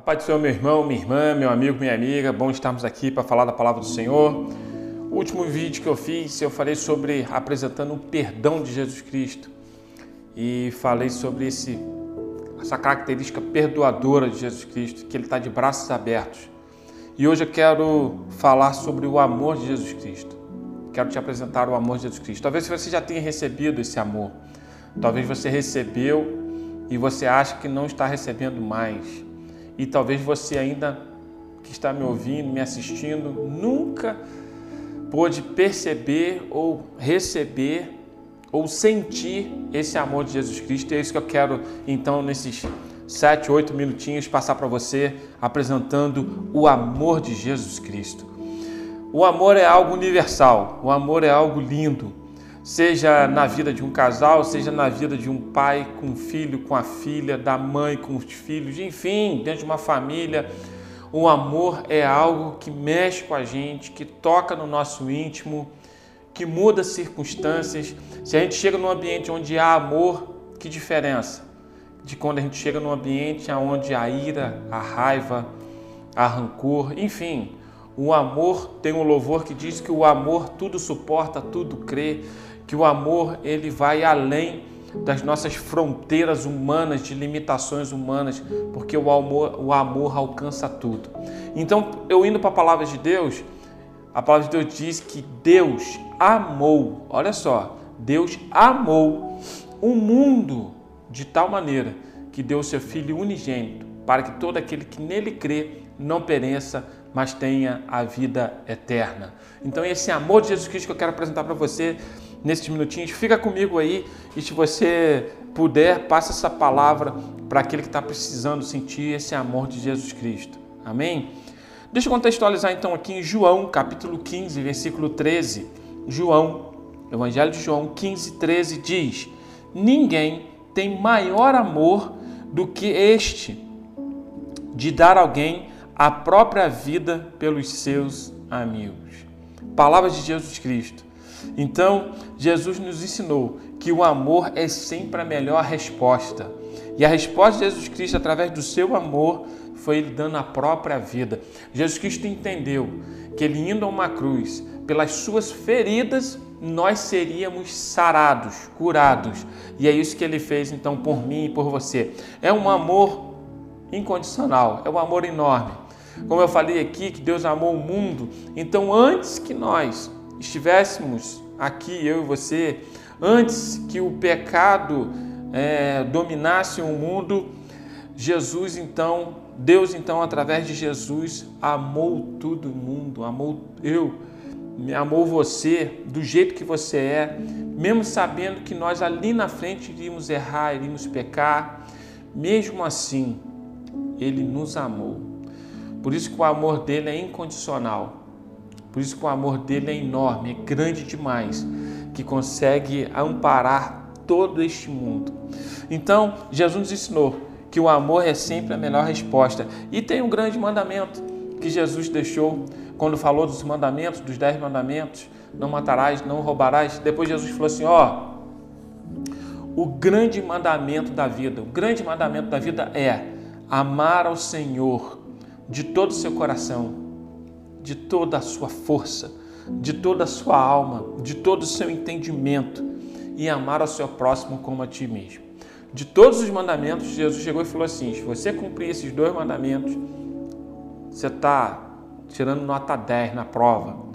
A paz do Senhor, meu irmão, minha irmã, meu amigo, minha amiga, bom estarmos aqui para falar da palavra do Senhor. O último vídeo que eu fiz, eu falei sobre apresentando o perdão de Jesus Cristo e falei sobre esse, essa característica perdoadora de Jesus Cristo, que ele está de braços abertos. E hoje eu quero falar sobre o amor de Jesus Cristo. Quero te apresentar o amor de Jesus Cristo. Talvez você já tenha recebido esse amor. Talvez você recebeu e você acha que não está recebendo mais e talvez você ainda que está me ouvindo, me assistindo, nunca pôde perceber ou receber ou sentir esse amor de Jesus Cristo. E é isso que eu quero, então, nesses sete, oito minutinhos, passar para você, apresentando o amor de Jesus Cristo. O amor é algo universal, o amor é algo lindo, seja na vida de um casal, seja na vida de um pai com um filho, com a filha, da mãe com os filhos, enfim, dentro de uma família. O amor é algo que mexe com a gente, que toca no nosso íntimo, que muda circunstâncias. Se a gente chega num ambiente onde há amor, que diferença de quando a gente chega num ambiente onde há ira, a raiva, a rancor, enfim. O amor tem um louvor que diz que o amor tudo suporta, tudo crê, que o amor ele vai além das nossas fronteiras humanas, de limitações humanas, porque o amor, o amor alcança tudo. Então, eu indo para a palavra de Deus, a palavra de Deus diz que Deus amou, olha só, Deus amou o mundo de tal maneira que deu seu Filho unigênito, para que todo aquele que nele crê não pereça, mas tenha a vida eterna. Então, esse amor de Jesus Cristo que eu quero apresentar para você nesses minutinhos. Fica comigo aí e se você puder, passa essa palavra para aquele que está precisando sentir esse amor de Jesus Cristo. Amém? Deixa eu contextualizar então aqui em João, capítulo 15, versículo 13. João, Evangelho de João 15, 13 diz: Ninguém tem maior amor do que este, de dar alguém a própria vida pelos seus amigos. Palavras de Jesus Cristo. Então, Jesus nos ensinou que o amor é sempre a melhor resposta. E a resposta de Jesus Cristo, através do seu amor, foi ele dando a própria vida. Jesus Cristo entendeu que ele indo a uma cruz, pelas suas feridas, nós seríamos sarados, curados. E é isso que ele fez então por mim e por você. É um amor incondicional, é um amor enorme. Como eu falei aqui, que Deus amou o mundo, então antes que nós estivéssemos aqui, eu e você, antes que o pecado é, dominasse o mundo, Jesus então, Deus então, através de Jesus, amou todo mundo, amou eu, amou você do jeito que você é, mesmo sabendo que nós ali na frente iríamos errar, iríamos pecar, mesmo assim, Ele nos amou. Por isso que o amor dele é incondicional. Por isso que o amor dele é enorme, é grande demais, que consegue amparar todo este mundo. Então, Jesus ensinou que o amor é sempre a melhor resposta. E tem um grande mandamento que Jesus deixou quando falou dos mandamentos, dos dez mandamentos: não matarás, não roubarás. Depois Jesus falou assim: ó, o grande mandamento da vida, o grande mandamento da vida é amar ao Senhor de todo o seu coração, de toda a sua força, de toda a sua alma, de todo o seu entendimento e amar ao seu próximo como a ti mesmo. De todos os mandamentos, Jesus chegou e falou assim: se você cumprir esses dois mandamentos, você está tirando nota 10 na prova.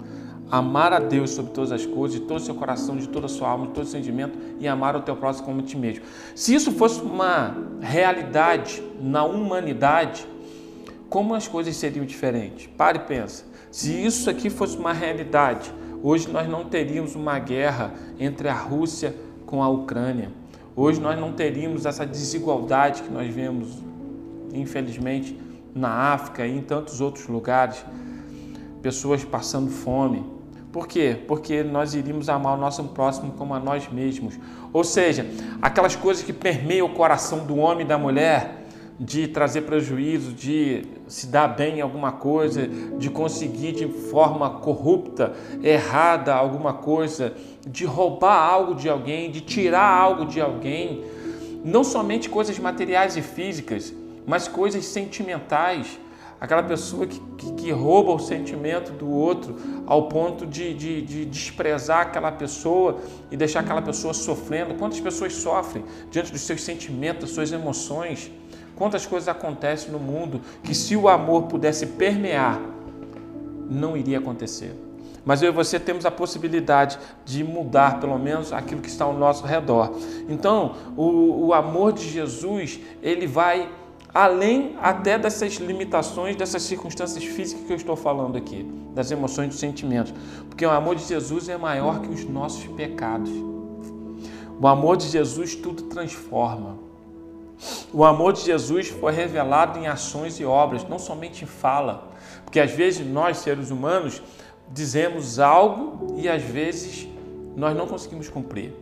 Amar a Deus sobre todas as coisas, de todo o seu coração, de toda a sua alma, de todo o sentimento e amar o teu próximo como a ti mesmo. Se isso fosse uma realidade na humanidade, como as coisas seriam diferentes? Pare e pensa. Se isso aqui fosse uma realidade, hoje nós não teríamos uma guerra entre a Rússia com a Ucrânia. Hoje nós não teríamos essa desigualdade que nós vemos, infelizmente, na África e em tantos outros lugares. Pessoas passando fome. Por quê? Porque nós iríamos amar o nosso próximo como a nós mesmos. Ou seja, aquelas coisas que permeiam o coração do homem e da mulher de trazer prejuízo, de se dar bem em alguma coisa, de conseguir de forma corrupta, errada alguma coisa, de roubar algo de alguém, de tirar algo de alguém, não somente coisas materiais e físicas, mas coisas sentimentais. Aquela pessoa que, que, que rouba o sentimento do outro ao ponto de, de, de desprezar aquela pessoa e deixar aquela pessoa sofrendo. Quantas pessoas sofrem diante dos seus sentimentos, das suas emoções? Quantas coisas acontecem no mundo que, se o amor pudesse permear, não iria acontecer. Mas eu e você temos a possibilidade de mudar, pelo menos, aquilo que está ao nosso redor. Então, o, o amor de Jesus, ele vai além até dessas limitações, dessas circunstâncias físicas que eu estou falando aqui, das emoções dos sentimentos. Porque o amor de Jesus é maior que os nossos pecados. O amor de Jesus tudo transforma. O amor de Jesus foi revelado em ações e obras, não somente em fala. Porque às vezes nós, seres humanos, dizemos algo e às vezes nós não conseguimos cumprir.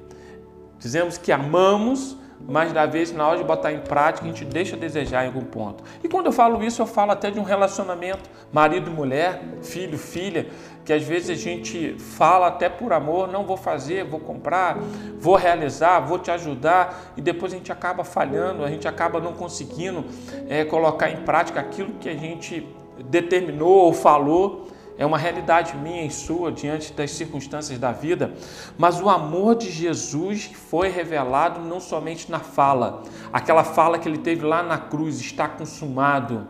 Dizemos que amamos, mas da vez na hora de botar em prática a gente deixa a desejar em algum ponto. E quando eu falo isso, eu falo até de um relacionamento, marido e mulher, filho, filha, que às vezes a gente fala até por amor, não vou fazer, vou comprar, vou realizar, vou te ajudar, e depois a gente acaba falhando, a gente acaba não conseguindo é, colocar em prática aquilo que a gente determinou ou falou é uma realidade minha e sua diante das circunstâncias da vida, mas o amor de Jesus foi revelado não somente na fala, aquela fala que ele teve lá na cruz, está consumado.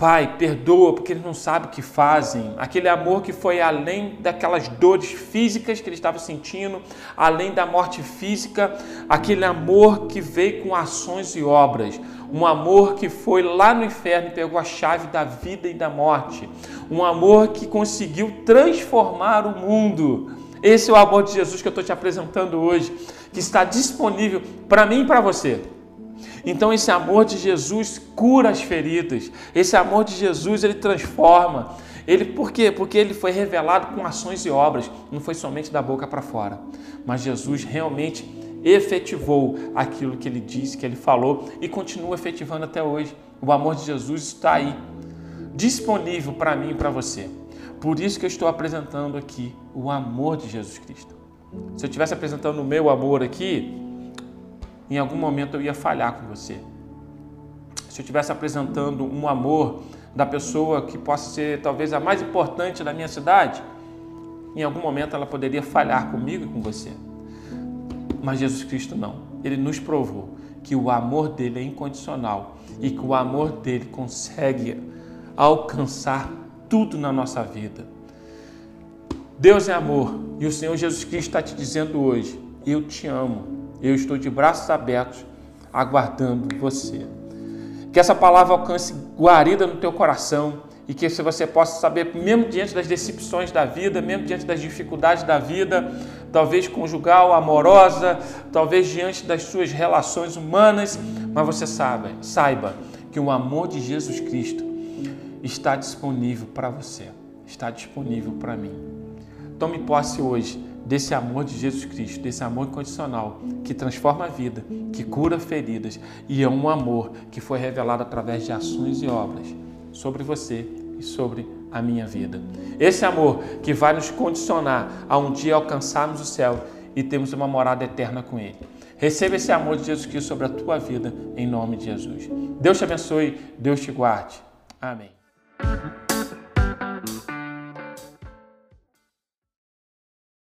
Pai, perdoa porque eles não sabem o que fazem. Aquele amor que foi além daquelas dores físicas que ele estava sentindo, além da morte física, aquele amor que veio com ações e obras. Um amor que foi lá no inferno e pegou a chave da vida e da morte. Um amor que conseguiu transformar o mundo. Esse é o amor de Jesus que eu estou te apresentando hoje, que está disponível para mim e para você. Então esse amor de Jesus cura as feridas. Esse amor de Jesus ele transforma. Ele por quê? Porque ele foi revelado com ações e obras, não foi somente da boca para fora. Mas Jesus realmente efetivou aquilo que ele disse, que ele falou e continua efetivando até hoje. O amor de Jesus está aí, disponível para mim e para você. Por isso que eu estou apresentando aqui o amor de Jesus Cristo. Se eu estivesse apresentando o meu amor aqui, em algum momento eu ia falhar com você. Se eu estivesse apresentando um amor da pessoa que possa ser talvez a mais importante da minha cidade, em algum momento ela poderia falhar comigo e com você. Mas Jesus Cristo não. Ele nos provou que o amor dele é incondicional e que o amor dele consegue alcançar tudo na nossa vida. Deus é amor e o Senhor Jesus Cristo está te dizendo hoje: Eu te amo eu estou de braços abertos aguardando você. Que essa palavra alcance guarida no teu coração e que você possa saber, mesmo diante das decepções da vida, mesmo diante das dificuldades da vida, talvez conjugal, amorosa, talvez diante das suas relações humanas, mas você sabe, saiba que o amor de Jesus Cristo está disponível para você, está disponível para mim. Tome posse hoje desse amor de Jesus Cristo, desse amor incondicional que transforma a vida, que cura feridas e é um amor que foi revelado através de ações e obras sobre você e sobre a minha vida. Esse amor que vai nos condicionar a um dia alcançarmos o céu e termos uma morada eterna com Ele. Receba esse amor de Jesus Cristo sobre a tua vida, em nome de Jesus. Deus te abençoe, Deus te guarde. Amém.